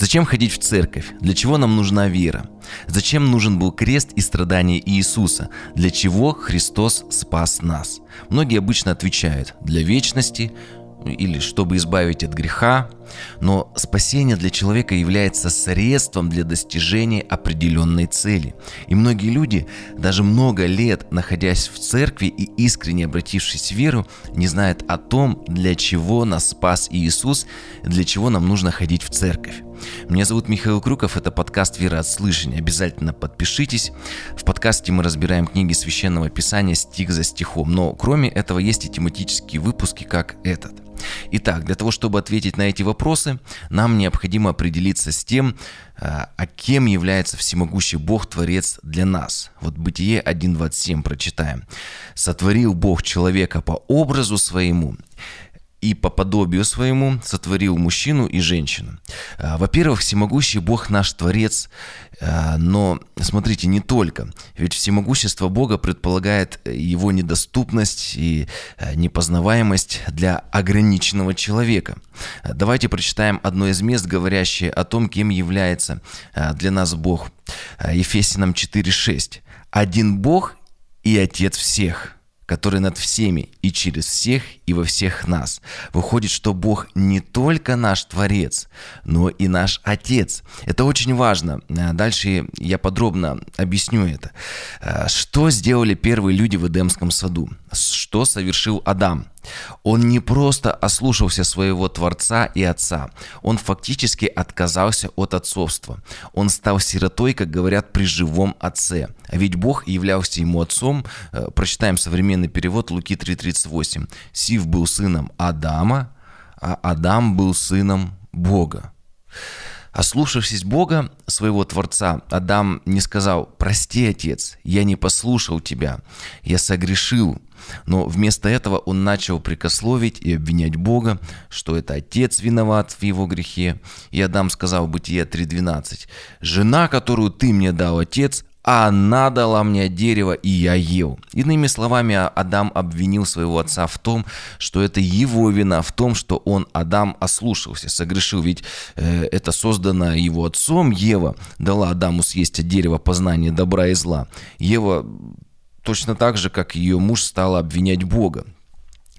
Зачем ходить в церковь? Для чего нам нужна вера? Зачем нужен был крест и страдания Иисуса? Для чего Христос спас нас? Многие обычно отвечают «для вечности», или чтобы избавить от греха, но спасение для человека является средством для достижения определенной цели. И многие люди, даже много лет находясь в церкви и искренне обратившись в веру, не знают о том, для чего нас спас Иисус, для чего нам нужно ходить в церковь. Меня зовут Михаил Крюков, это подкаст «Вера от слышания». Обязательно подпишитесь. В подкасте мы разбираем книги Священного Писания стих за стихом, но кроме этого есть и тематические выпуски, как этот – Итак, для того, чтобы ответить на эти вопросы, нам необходимо определиться с тем, а, а кем является всемогущий Бог Творец для нас. Вот Бытие 1.27 прочитаем. «Сотворил Бог человека по образу своему, и по подобию своему сотворил мужчину и женщину. А, во-первых, всемогущий Бог наш Творец, а, но смотрите, не только. Ведь всемогущество Бога предполагает его недоступность и а, непознаваемость для ограниченного человека. Давайте прочитаем одно из мест, говорящее о том, кем является для нас Бог. Ефесянам 4.6. «Один Бог и Отец всех» который над всеми и через всех и во всех нас. Выходит, что Бог не только наш Творец, но и наш Отец. Это очень важно. А дальше я подробно объясню это. А, что сделали первые люди в Эдемском саду? Что совершил Адам? Он не просто ослушался своего Творца и Отца, он фактически отказался от отцовства. Он стал сиротой, как говорят, при живом Отце. А ведь Бог являлся ему Отцом. Э, прочитаем современный перевод Луки 3.38. Сив был сыном Адама, а Адам был сыном Бога. Ослушавшись Бога, своего Творца, Адам не сказал «Прости, Отец, я не послушал тебя, я согрешил». Но вместо этого он начал прикословить и обвинять Бога, что это Отец виноват в его грехе. И Адам сказал в Бытие 3.12 «Жена, которую ты мне дал, Отец, а она дала мне дерево, и я ел. Иными словами, Адам обвинил своего отца в том, что это его вина, в том, что он, Адам, ослушался, согрешил. Ведь э, это создано его отцом, Ева дала Адаму съесть от дерева познания добра и зла. Ева точно так же, как ее муж, стала обвинять Бога.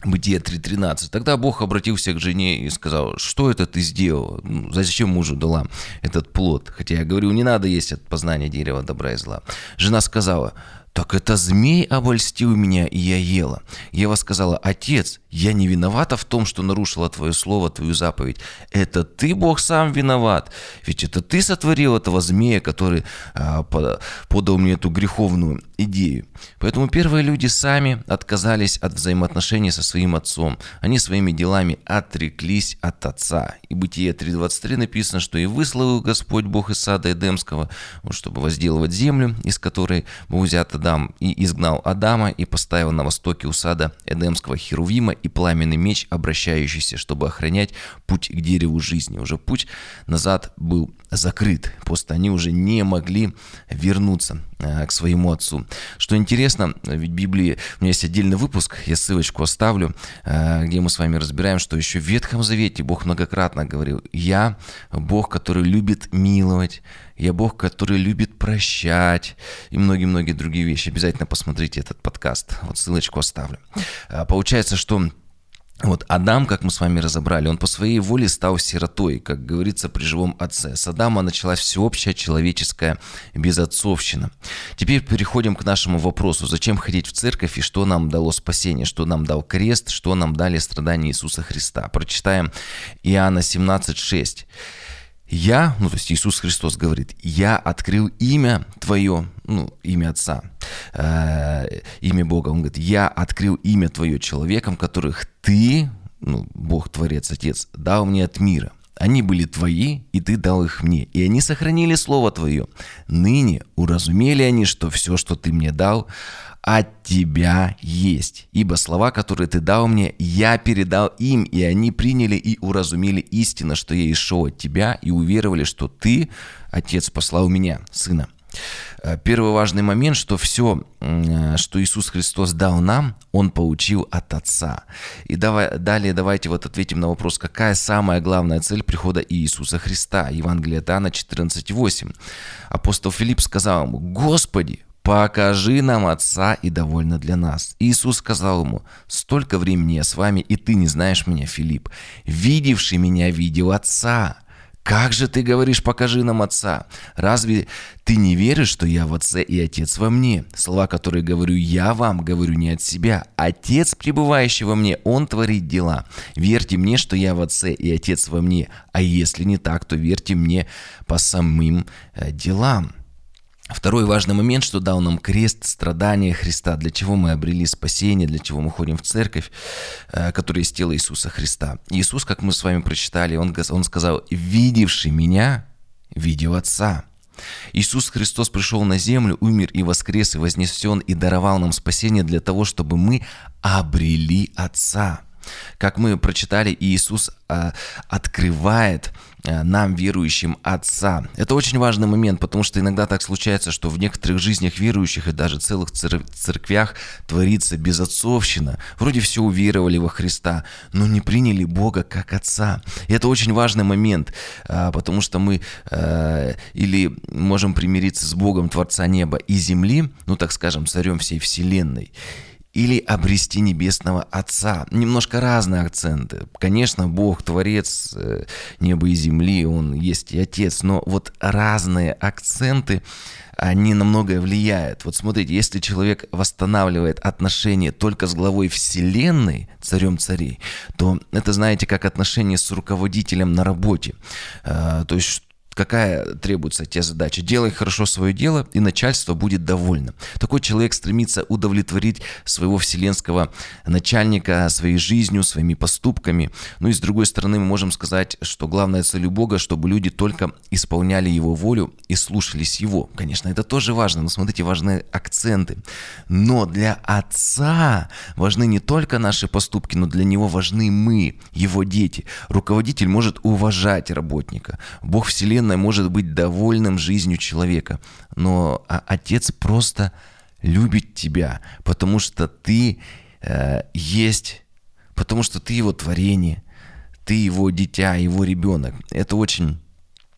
Бытие 3.13. Тогда Бог обратился к жене и сказал, что это ты сделал? Ну, зачем мужу дала этот плод? Хотя я говорю, не надо есть от познания дерева добра и зла. Жена сказала, так это змей обольстил меня, и я ела. Ева сказала, отец, я не виновата в том, что нарушила твое слово, твою заповедь. Это ты, Бог, сам виноват. Ведь это ты сотворил этого змея, который а, подал мне эту греховную идею. Поэтому первые люди сами отказались от взаимоотношений со своим отцом. Они своими делами отреклись от отца. И Бытие 3.23 написано, что и выслал Господь Бог из сада Эдемского, чтобы возделывать землю, из которой был взят Адам, и изгнал Адама, и поставил на востоке у сада Эдемского Херувима и пламенный меч, обращающийся, чтобы охранять путь к дереву жизни. Уже путь назад был закрыт. Просто они уже не могли вернуться к своему отцу. Что интересно, ведь в Библии у меня есть отдельный выпуск, я ссылочку оставлю, э, где мы с вами разбираем, что еще в Ветхом Завете Бог многократно говорил, я Бог, который любит миловать, я Бог, который любит прощать и многие-многие другие вещи. Обязательно посмотрите этот подкаст. Вот ссылочку оставлю. Э, получается, что вот Адам, как мы с вами разобрали, он по своей воле стал сиротой, как говорится при живом отце. С Адама началась всеобщая человеческая безотцовщина. Теперь переходим к нашему вопросу. Зачем ходить в церковь и что нам дало спасение, что нам дал крест, что нам дали страдания Иисуса Христа. Прочитаем Иоанна 17,6. Я, ну то есть Иисус Христос говорит, я открыл имя Твое, ну имя Отца, э, имя Бога. Он говорит, я открыл имя Твое человекам, которых Ты, ну Бог, Творец, Отец, дал мне от мира. Они были твои, и ты дал их мне, и они сохранили слово твое. Ныне уразумели они, что все, что ты мне дал, от тебя есть. Ибо слова, которые ты дал мне, я передал им, и они приняли и уразумели истину, что я ишел от тебя, и уверовали, что ты, Отец, послал меня, Сына. Э, первый важный момент, что все, э, что Иисус Христос дал нам, Он получил от Отца. И давай, далее давайте вот ответим на вопрос, какая самая главная цель прихода Иисуса Христа. Евангелие от Иоанна 14.8. Апостол Филипп сказал ему, «Господи, покажи нам Отца и довольно для нас». Иисус сказал ему, «Столько времени я с вами, и ты не знаешь меня, Филипп. Видевший меня видел Отца». Как же ты говоришь, покажи нам Отца? Разве ты не веришь, что я в Отце и Отец во мне? Слова, которые говорю я вам, говорю не от себя. Отец, пребывающий во мне, Он творит дела. Верьте мне, что я в Отце и Отец во мне. А если не так, то верьте мне по самым э, делам. Второй важный момент, что дал нам крест, страдания Христа, для чего мы обрели спасение, для чего мы ходим в церковь, э, которая из тела Иисуса Христа. Иисус, как мы с вами прочитали, Он, он сказал, «Видевший меня, видел Отца». Иисус Христос пришел на землю, умер и воскрес, и вознесен, и даровал нам спасение для того, чтобы мы обрели Отца. Как мы прочитали, Иисус а, открывает а, нам, верующим, Отца. Это очень важный момент, потому что иногда так случается, что в некоторых жизнях верующих и даже целых церквях творится безотцовщина. Вроде все уверовали во Христа, но не приняли Бога как Отца. И это очень важный момент, а, потому что мы или можем примириться с Богом, Творца неба и земли, ну так скажем, царем всей вселенной, или обрести небесного Отца. Немножко разные акценты. Конечно, Бог, Творец э, неба и земли, Он есть и Отец, но вот разные акценты, они на многое влияют. Вот смотрите, если человек восстанавливает отношения только с главой Вселенной, царем царей, то это, знаете, как отношения с руководителем на работе. Э, то есть какая требуется тебе задача. Делай хорошо свое дело, и начальство будет довольно. Такой человек стремится удовлетворить своего вселенского начальника своей жизнью, своими поступками. Ну и с другой стороны, мы можем сказать, что главная цель Бога, чтобы люди только исполняли Его волю и слушались Его. Конечно, это тоже важно, но смотрите, важны акценты. Но для Отца важны не только наши поступки, но для Него важны мы, Его дети. Руководитель может уважать работника. Бог Вселенной Вселенная может быть довольным жизнью человека, но а, Отец просто любит тебя, потому что ты э, есть, потому что ты его творение, ты его дитя, его ребенок. Это очень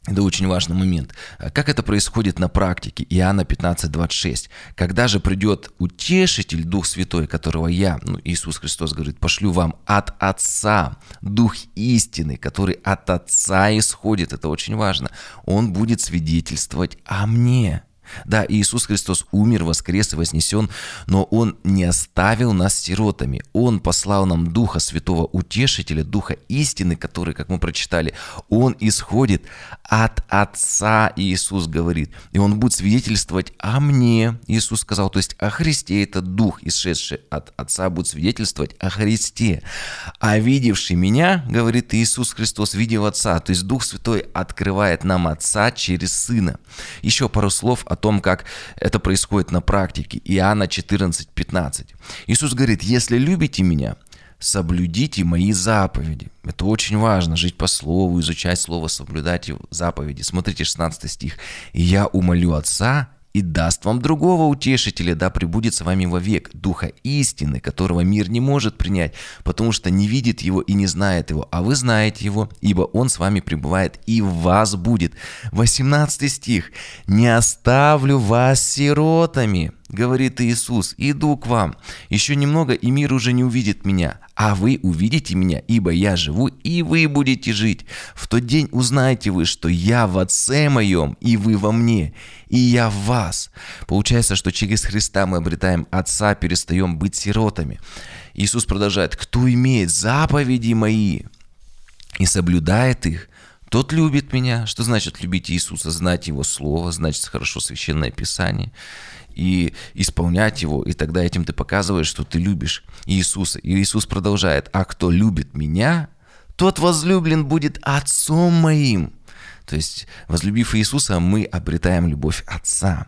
это очень важный момент. А как это происходит на практике? Иоанна 15, 26. «Когда же придет утешитель, Дух Святой, которого я, ну, Иисус Христос говорит, пошлю вам от Отца, Дух истины, который от Отца исходит, это очень важно, Он будет свидетельствовать о мне». Да, Иисус Христос умер, воскрес и вознесен, но Он не оставил нас сиротами. Он послал нам Духа Святого Утешителя, Духа истины, который, как мы прочитали, Он исходит от Отца, Иисус говорит. И Он будет свидетельствовать о мне, Иисус сказал, то есть о Христе, это Дух, исшедший от Отца, будет свидетельствовать о Христе. А видевший меня, говорит Иисус Христос, видел Отца, то есть Дух Святой открывает нам Отца через Сына. Еще пару слов о том, как это происходит на практике. Иоанна 14, 15. Иисус говорит, если любите меня, соблюдите мои заповеди. Это очень важно, жить по слову, изучать слово, соблюдать заповеди. Смотрите 16 стих. «И я умолю Отца, и даст вам другого утешителя, да пребудет с вами вовек, Духа истины, которого мир не может принять, потому что не видит его и не знает его, а вы знаете его, ибо он с вами пребывает и в вас будет. 18 стих. «Не оставлю вас сиротами, говорит Иисус, иду к вам. Еще немного, и мир уже не увидит меня, а вы увидите меня, ибо я живу, и вы будете жить. В тот день узнаете вы, что я в Отце моем, и вы во мне, и я в вас. Получается, что через Христа мы обретаем Отца, перестаем быть сиротами. Иисус продолжает, кто имеет заповеди мои и соблюдает их, тот любит меня. Что значит любить Иисуса? Знать Его Слово, значит хорошо Священное Писание и исполнять его, и тогда этим ты показываешь, что ты любишь Иисуса. И Иисус продолжает, а кто любит меня, тот возлюблен будет Отцом моим. То есть, возлюбив Иисуса, мы обретаем любовь Отца.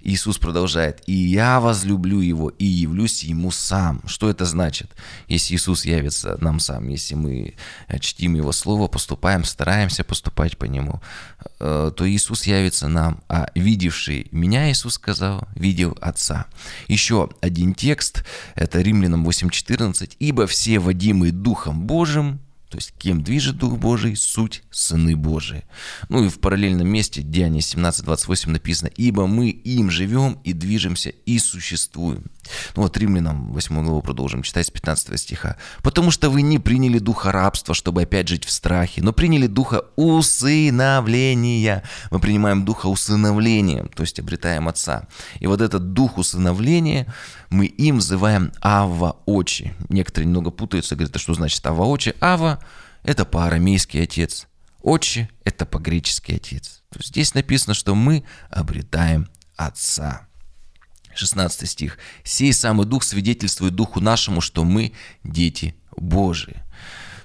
Иисус продолжает, «И я возлюблю его, и явлюсь ему сам». Что это значит? Если Иисус явится нам сам, если мы чтим Его Слово, поступаем, стараемся поступать по Нему, э, то Иисус явится нам, а видевший меня, Иисус сказал, видел Отца. Еще один текст, это Римлянам 8.14, «Ибо все водимые Духом Божьим то есть кем движет Дух Божий, суть сыны Божии. Ну и в параллельном месте, Деяние 17.28 написано, «Ибо мы им живем и движемся и существуем». Ну вот Римлянам 8 главу продолжим читать с 15 стиха. «Потому что вы не приняли духа рабства, чтобы опять жить в страхе, но приняли духа усыновления». Мы принимаем духа усыновления, то есть обретаем Отца. И вот этот дух усыновления мы им взываем Ава Очи. Некоторые немного путаются, говорят, а что значит Ава Очи? Ава – это по-арамейски отец. Очи – это по-гречески отец. То есть здесь написано, что мы обретаем Отца. 16 стих. «Сей самый Дух свидетельствует Духу нашему, что мы дети Божии».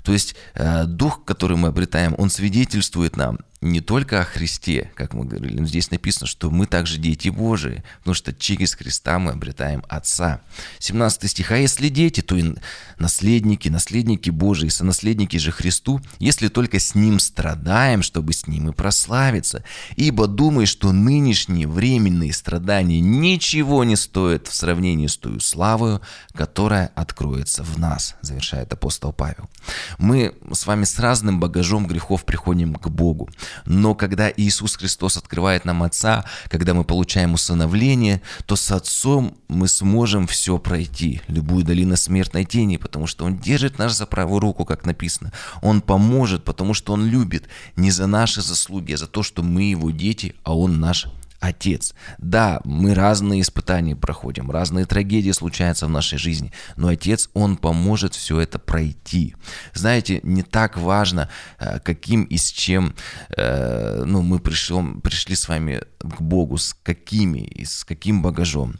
То есть э, Дух, который мы обретаем, он свидетельствует нам не только о Христе, как мы говорили, но здесь написано, что мы также дети Божии, потому что через Христа мы обретаем Отца. 17 стих. «А если дети, то и наследники, наследники Божии, сонаследники же Христу, если только с Ним страдаем, чтобы с Ним и прославиться. Ибо думай, что нынешние временные страдания ничего не стоят в сравнении с той славою, которая откроется в нас», завершает апостол Павел. Мы с вами с разным багажом грехов приходим к Богу. Но когда Иисус Христос открывает нам Отца, когда мы получаем усыновление, то с Отцом мы сможем все пройти, любую долину смертной тени, потому что Он держит нас за правую руку, как написано. Он поможет, потому что Он любит не за наши заслуги, а за то, что мы Его дети, а Он наш Отец. Да, мы разные испытания проходим, разные трагедии случаются в нашей жизни, но Отец, Он поможет все это пройти. Знаете, не так важно, э, каким и с чем э, ну, мы пришли, пришли с вами к Богу, с какими и с каким багажом.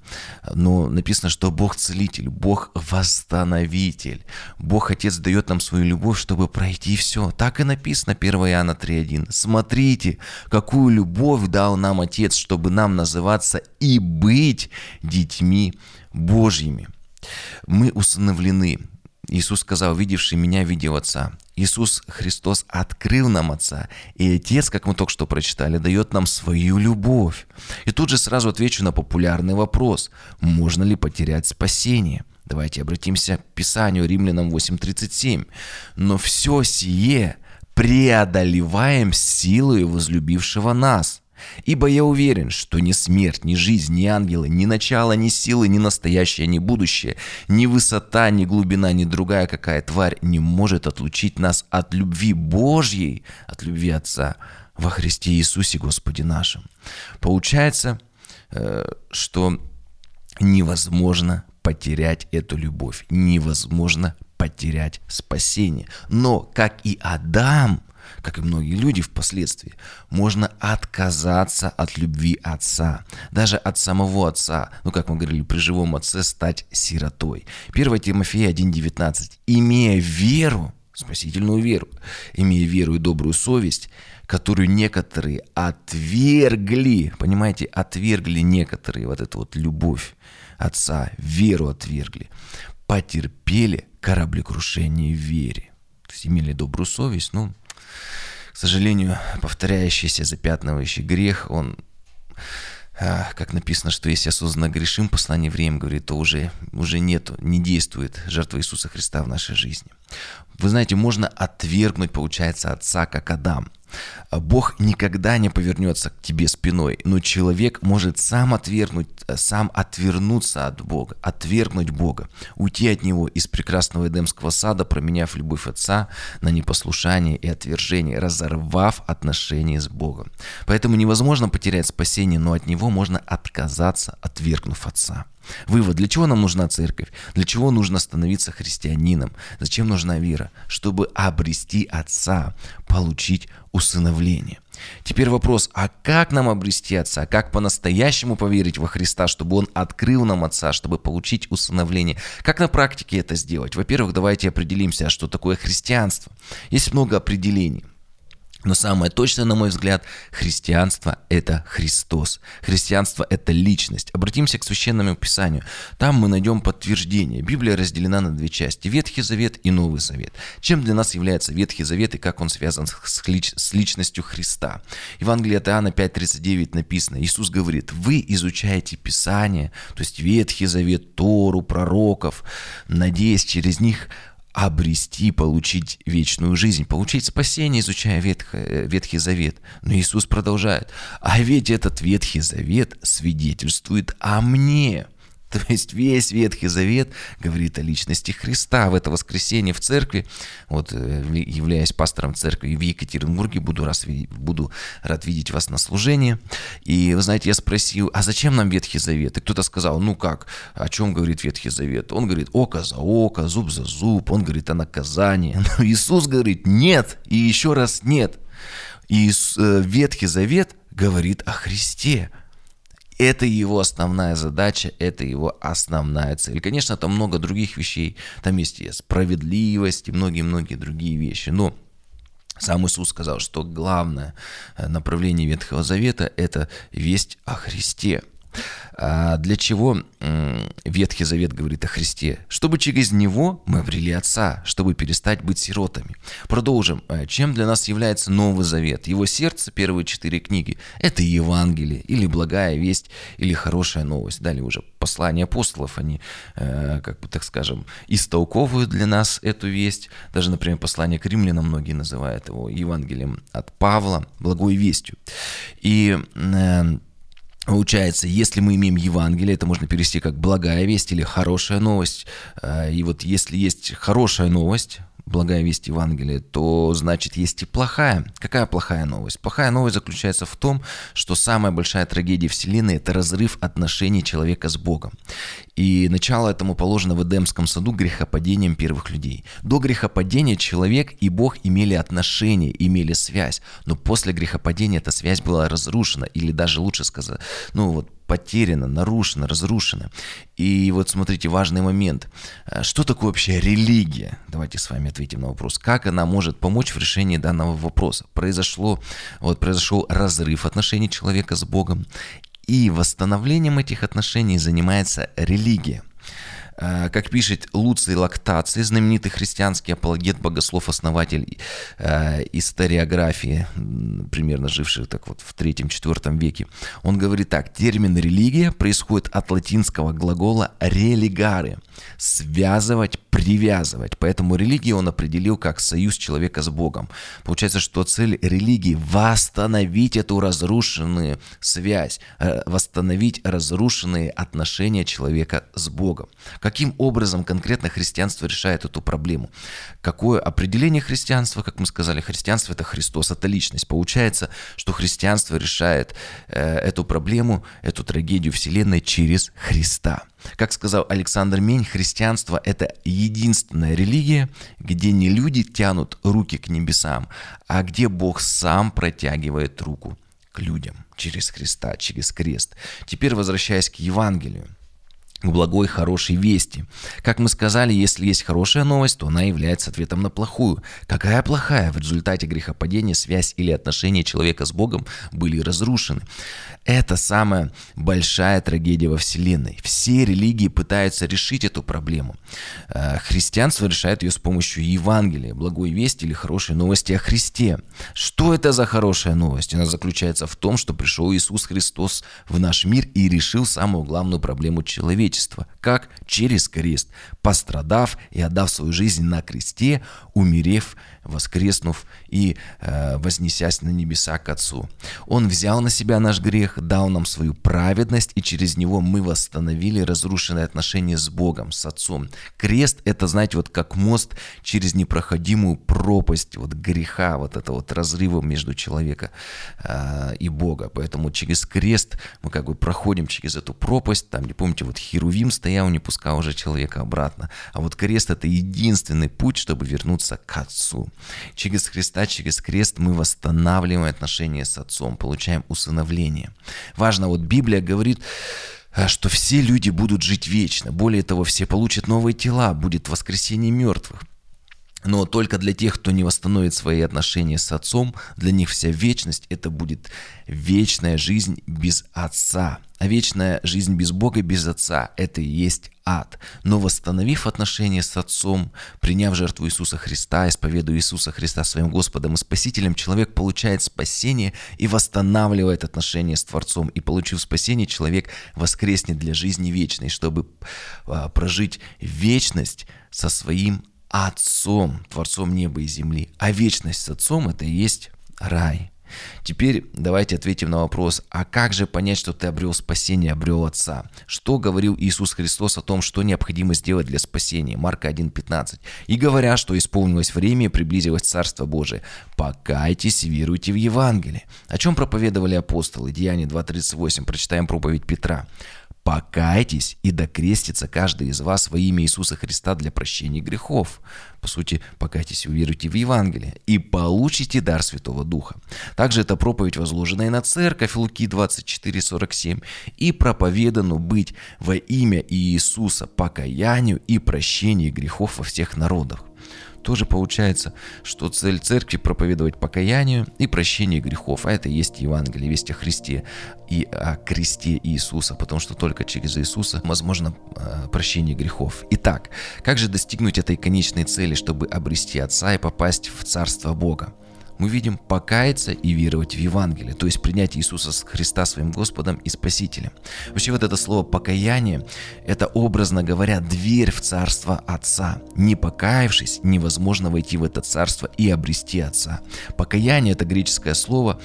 Но написано, что Бог целитель, Бог восстановитель. Бог Отец дает нам свою любовь, чтобы пройти все. Так и написано 1 Иоанна 3.1. Смотрите, какую любовь дал нам Отец, чтобы нам называться и быть детьми Божьими. Мы усыновлены. Иисус сказал, видевший меня, видел Отца. Иисус Христос открыл нам Отца, и Отец, как мы только что прочитали, дает нам свою любовь. И тут же сразу отвечу на популярный вопрос, можно ли потерять спасение? Давайте обратимся к Писанию Римлянам 8.37. «Но все сие преодолеваем силой возлюбившего нас». Ибо я уверен, что ни смерть, ни жизнь, ни ангелы, ни начало, ни силы, ни настоящее, ни будущее, ни высота, ни глубина, ни другая какая тварь не может отлучить нас от любви Божьей, от любви Отца во Христе Иисусе Господе нашим. Получается, э, что невозможно потерять эту любовь, невозможно потерять спасение. Но, как и Адам, как и многие люди впоследствии, можно отказаться от любви отца, даже от самого отца, ну, как мы говорили, при живом отце стать сиротой. 1 Тимофея 1.19. «Имея веру, спасительную веру, имея веру и добрую совесть, которую некоторые отвергли, понимаете, отвергли некоторые вот эту вот любовь отца, веру отвергли, потерпели кораблекрушение в вере. То есть имели добрую совесть, ну, сожалению, повторяющийся запятнывающий грех, он как написано, что если осознанно грешим, послание время говорит, то уже, уже нету, не действует жертва Иисуса Христа в нашей жизни. Вы знаете, можно отвергнуть, получается, отца, как Адам. Бог никогда не повернется к тебе спиной, но человек может сам отвергнуть, сам отвернуться от Бога, отвергнуть Бога, уйти от Него из прекрасного Эдемского сада, променяв любовь Отца на непослушание и отвержение, разорвав отношения с Богом. Поэтому невозможно потерять спасение, но от Него можно отказаться, отвергнув Отца. Вывод. Для чего нам нужна церковь? Для чего нужно становиться христианином? Зачем нужна вера? Чтобы обрести Отца, получить усыновление. Теперь вопрос, а как нам обрести Отца? Как по-настоящему поверить во Христа, чтобы Он открыл нам Отца, чтобы получить усыновление? Как на практике это сделать? Во-первых, давайте определимся, а что такое христианство. Есть много определений. Но самое точное, на мой взгляд, христианство – это Христос. Христианство – это личность. Обратимся к Священному Писанию. Там мы найдем подтверждение. Библия разделена на две части – Ветхий Завет и Новый Завет. Чем для нас является Ветхий Завет и как он связан с, лич- с личностью Христа? Евангелие от Иоанна 5.39 написано. Иисус говорит, вы изучаете Писание, то есть Ветхий Завет, Тору, пророков, надеясь через них обрести, получить вечную жизнь, получить спасение, изучая Ветх, Ветхий Завет. Но Иисус продолжает. А ведь этот Ветхий Завет свидетельствует о мне – то есть весь Ветхий Завет говорит о личности Христа. В это воскресенье в церкви, вот э, являясь пастором церкви в Екатеринбурге, буду, раз, буду рад видеть вас на служении. И вы знаете, я спросил, а зачем нам Ветхий Завет? И кто-то сказал, ну как, о чем говорит Ветхий Завет? Он говорит, око за око, зуб за зуб, он говорит о наказании. Но Иисус говорит, нет, и еще раз нет. И э, Ветхий Завет говорит о Христе. Это его основная задача, это его основная цель. Конечно, там много других вещей. Там есть и справедливость, и многие-многие другие вещи. Но сам Иисус сказал, что главное э, направление Ветхого Завета – это весть о Христе – а для чего Ветхий Завет говорит о Христе? Чтобы через Него мы обрели Отца, чтобы перестать быть сиротами. Продолжим. А чем для нас является Новый Завет? Его сердце, первые четыре книги, это Евангелие, или благая весть, или хорошая новость. Далее уже послания апостолов, они, э, как бы так скажем, истолковывают для нас эту весть. Даже, например, послание к римлянам многие называют его Евангелием от Павла, благой вестью. И э, Получается, если мы имеем Евангелие, это можно перевести как благая весть или хорошая новость. А, и вот если есть хорошая новость, благая весть Евангелия, то значит есть и плохая. Какая плохая новость? Плохая новость заключается в том, что самая большая трагедия Вселенной – это разрыв отношений человека с Богом. И начало этому положено в Эдемском саду грехопадением первых людей. До грехопадения человек и Бог имели отношения, имели связь, но после грехопадения эта связь была разрушена, или даже лучше сказать, ну вот потеряно, нарушено, разрушено. И вот смотрите, важный момент. Э, что такое вообще религия? Давайте с вами ответим на вопрос. Как она может помочь в решении данного вопроса? Произошло, вот произошел разрыв отношений человека с Богом, и восстановлением этих отношений занимается религия. Э, как пишет Луций Лактаций, знаменитый христианский апологет, богослов-основатель э, историографии, примерно живший так вот в 3-4 веке, он говорит так, термин «религия» происходит от латинского глагола «религаре» – «связывать, привязывать». Поэтому религию он определил как союз человека с Богом. Получается, что цель религии – восстановить эту разрушенную связь, э, восстановить разрушенные отношения человека с Богом. Каким образом конкретно христианство решает эту проблему? Какое определение христианства? Как мы сказали, христианство – это Христос, это личность. Получается, что христианство решает э, эту проблему, эту трагедию Вселенной через Христа. Как сказал Александр Мень, христианство – это единственная религия, где не люди тянут руки к небесам, а где Бог сам протягивает руку к людям через Христа, через крест. Теперь возвращаясь к Евангелию к благой, хорошей вести. Как мы сказали, если есть хорошая новость, то она является ответом на плохую. Какая плохая? В результате грехопадения связь или отношения человека с Богом были разрушены. Это самая большая трагедия во Вселенной. Все религии пытаются решить эту проблему. Э, христианство решает ее с помощью Евангелия, благой вести или хорошей новости о Христе. Что это за хорошая новость? Она заключается в том, что пришел Иисус Христос в наш мир и решил самую главную проблему человека человечества. Как? Через крест, пострадав и отдав свою жизнь на кресте, умерев воскреснув и э, вознесясь на небеса к Отцу. Он взял на себя наш грех, дал нам свою праведность, и через него мы восстановили разрушенные отношения с Богом, с Отцом. Крест – это, знаете, вот как мост через непроходимую пропасть вот греха, вот это вот разрыва между человека э, и Бога. Поэтому через крест мы как бы проходим через эту пропасть, там, не помните, вот Херувим стоял, не пускал уже человека обратно. А вот крест – это единственный путь, чтобы вернуться к Отцу. Через Христа, через крест мы восстанавливаем отношения с Отцом, получаем усыновление. Важно, вот Библия говорит, э, что все люди будут жить вечно. Более того, все получат новые тела, будет воскресение мертвых. Но только для тех, кто не восстановит свои отношения с Отцом, для них вся вечность – это будет вечная жизнь без Отца. А вечная жизнь без Бога, без Отца – это и есть ад. Но восстановив отношения с Отцом, приняв жертву Иисуса Христа, исповедуя Иисуса Христа своим Господом и Спасителем, человек получает спасение и восстанавливает отношения с Творцом. И получив спасение, человек воскреснет для жизни вечной, чтобы а, прожить вечность со своим Отцом, Творцом неба и земли. А вечность с Отцом – это и есть рай. Теперь давайте ответим на вопрос, а как же понять, что ты обрел спасение, обрел Отца? Что говорил Иисус Христос о том, что необходимо сделать для спасения? Марка 1.15. «И говоря, что исполнилось время и приблизилось Царство Божие, покайтесь и веруйте в Евангелие». О чем проповедовали апостолы? Деяние 2.38. Прочитаем проповедь Петра. Покайтесь и докрестится каждый из вас во имя Иисуса Христа для прощения грехов. По сути, покайтесь и уверуйте в Евангелие и получите дар Святого Духа. Также это проповедь, возложенная на церковь Луки 24:47 и проповедану быть во имя Иисуса покаянию и прощению грехов во всех народах тоже получается, что цель церкви проповедовать покаянию и прощение грехов, а это и есть Евангелие, весть о Христе и о кресте Иисуса, потому что только через Иисуса возможно э, прощение грехов. Итак, как же достигнуть этой конечной цели, чтобы обрести Отца и попасть в Царство Бога? Мы видим покаяться и веровать в Евангелие, то есть принять Иисуса Христа своим Господом и Спасителем. Вообще вот это слово «покаяние» – это, образно говоря, дверь в Царство Отца. Не покаявшись, невозможно войти в это Царство и обрести Отца. Покаяние – это греческое слово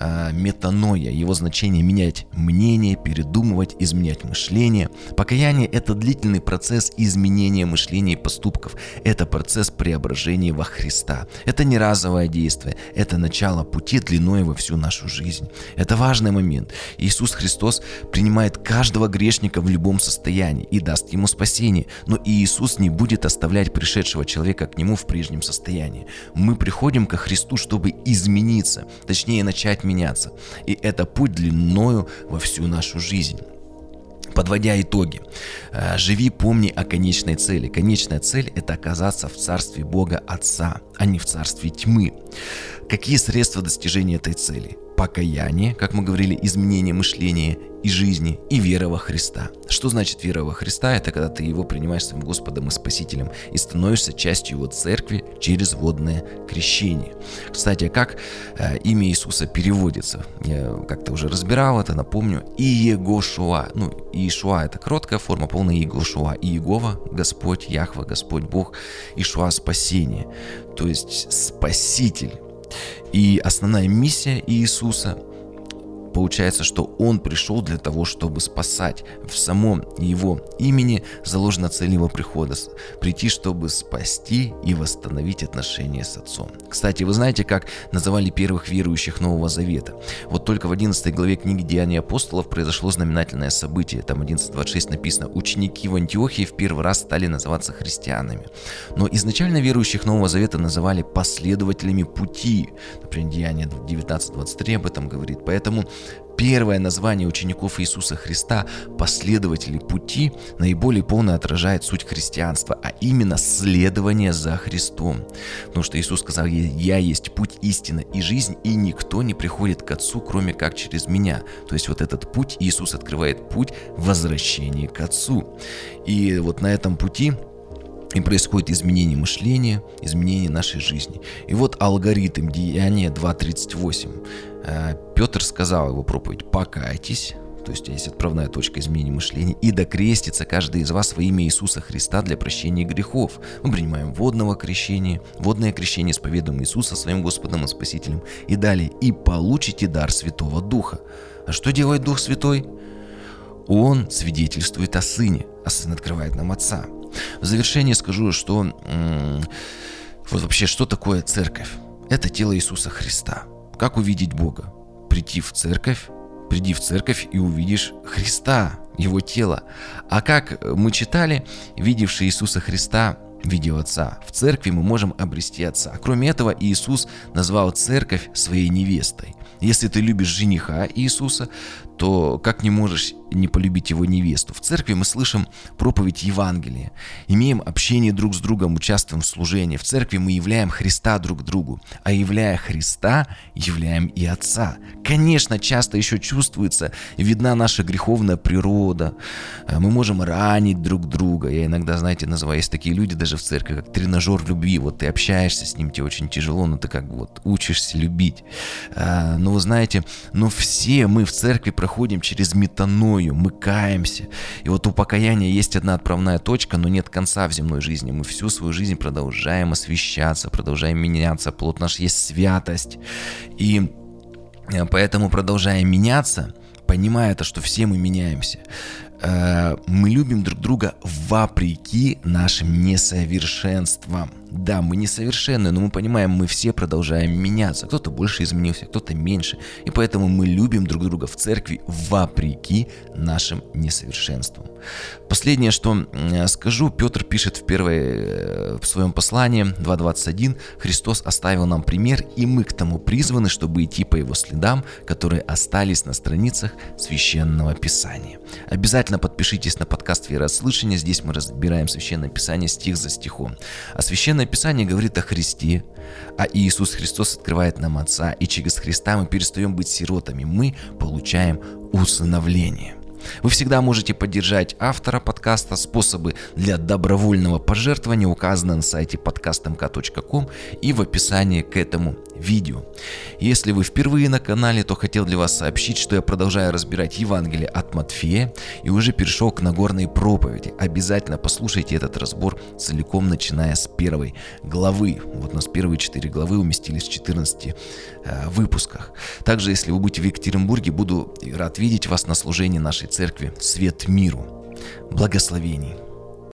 э, метаноя, его значение – менять мнение, передумывать, изменять мышление. Покаяние – это длительный процесс изменения мышления и поступков. Это процесс преображения во Христа. Это не разовое действие, это начало пути длиной во всю нашу жизнь. Это важный момент. Иисус Христос принимает каждого грешника в любом состоянии и даст ему спасение. Но Иисус не будет оставлять пришедшего человека к нему в прежнем состоянии. Мы приходим ко Христу, чтобы измениться, точнее начать меняться. И это путь длиною во всю нашу жизнь. Подводя итоги, э, живи, помни о конечной цели. Конечная цель – это оказаться в царстве Бога Отца, а не в царстве тьмы. Какие средства достижения этой цели? Покаяние, как мы говорили, изменение мышления и жизни, и вера во Христа. Что значит вера во Христа? Это когда ты его принимаешь своим Господом и Спасителем и становишься частью его церкви через водное крещение. Кстати, а как э, имя Иисуса переводится? Я как-то уже разбирал это, напомню. Иегошуа. Ну, Иешуа это короткая форма, полная Иегошуа. Иегова, Господь, Яхва, Господь Бог, Ишуа спасение. То есть Спаситель и основная миссия Иисуса Получается, что Он пришел для того, чтобы спасать. В самом Его имени заложена цель Его прихода – прийти, чтобы спасти и восстановить отношения с Отцом. Кстати, вы знаете, как называли первых верующих Нового Завета? Вот только в 11 главе книги Деяний апостолов произошло знаменательное событие. Там 11.26 написано «Ученики в Антиохии в первый раз стали называться христианами». Но изначально верующих Нового Завета называли последователями пути. Например, Деяние 19.23 об этом говорит. Поэтому Первое название учеников Иисуса Христа, последователей пути, наиболее полно отражает суть христианства, а именно следование за Христом. Потому что Иисус сказал, «Я есть путь, истина и жизнь, и никто не приходит к Отцу, кроме как через Меня». То есть вот этот путь, Иисус открывает путь возвращения к Отцу. И вот на этом пути и происходит изменение мышления, изменение нашей жизни. И вот алгоритм Деяния 2.38. Э, Петр сказал его проповедь «Покайтесь», то есть есть отправная точка изменения мышления, и докрестится каждый из вас во имя Иисуса Христа для прощения грехов. Мы принимаем водного крещения, водное крещение, исповедуем Иисуса своим Господом и Спасителем. И далее, и получите дар Святого Духа. А что делает Дух Святой? Он свидетельствует о Сыне, а Сын открывает нам Отца. В завершение скажу, что вот вообще что такое церковь? Это тело Иисуса Христа. Как увидеть Бога? Прийти в церковь, приди в церковь и увидишь Христа, Его тело. А как мы читали, видевший Иисуса Христа, видел Отца. В церкви мы можем обрести Отца. Кроме этого, Иисус назвал церковь своей невестой. Если ты любишь жениха Иисуса, то как не можешь не полюбить его невесту? В церкви мы слышим проповедь Евангелия, имеем общение друг с другом, участвуем в служении. В церкви мы являем Христа друг другу, а являя Христа, являем и Отца. Конечно, часто еще чувствуется, видна наша греховная природа. Э, мы можем ранить друг друга. Я иногда, знаете, называю, есть такие люди даже в церкви, как тренажер любви. Вот ты общаешься с ним, тебе очень тяжело, но ты как бы вот учишься любить. Э, но вы знаете, но все мы в церкви проходим проходим через метаною, мы каемся. И вот у покаяния есть одна отправная точка, но нет конца в земной жизни. Мы всю свою жизнь продолжаем освещаться, продолжаем меняться. Плод наш есть святость. И э, поэтому продолжаем меняться, понимая то, что все мы меняемся. Э, мы любим друг друга вопреки нашим несовершенствам. Да, мы несовершенны, но мы понимаем, мы все продолжаем меняться. Кто-то больше изменился, кто-то меньше. И поэтому мы любим друг друга в церкви вопреки нашим несовершенствам. Последнее, что скажу, Петр пишет в, первой, э, в своем послании 2.21, «Христос оставил нам пример, и мы к тому призваны, чтобы идти по его следам, которые остались на страницах Священного Писания». Обязательно подпишитесь на подкаст «Верослышание», здесь мы разбираем Священное Писание стих за стихом. А Священное Писание говорит о Христе, а Иисус Христос открывает нам Отца, и через Христа мы перестаем быть сиротами, мы получаем усыновление. Вы всегда можете поддержать автора подкаста. Способы для добровольного пожертвования указаны на сайте podcastmk.com и в описании к этому видео. Если вы впервые на канале, то хотел для вас сообщить, что я продолжаю разбирать Евангелие от Матфея и уже перешел к Нагорной проповеди. Обязательно послушайте этот разбор целиком, начиная с первой главы. Вот у нас первые четыре главы уместились в 14 э, выпусках. Также, если вы будете в Екатеринбурге, буду рад видеть вас на служении нашей церкви «Свет миру». Благословений!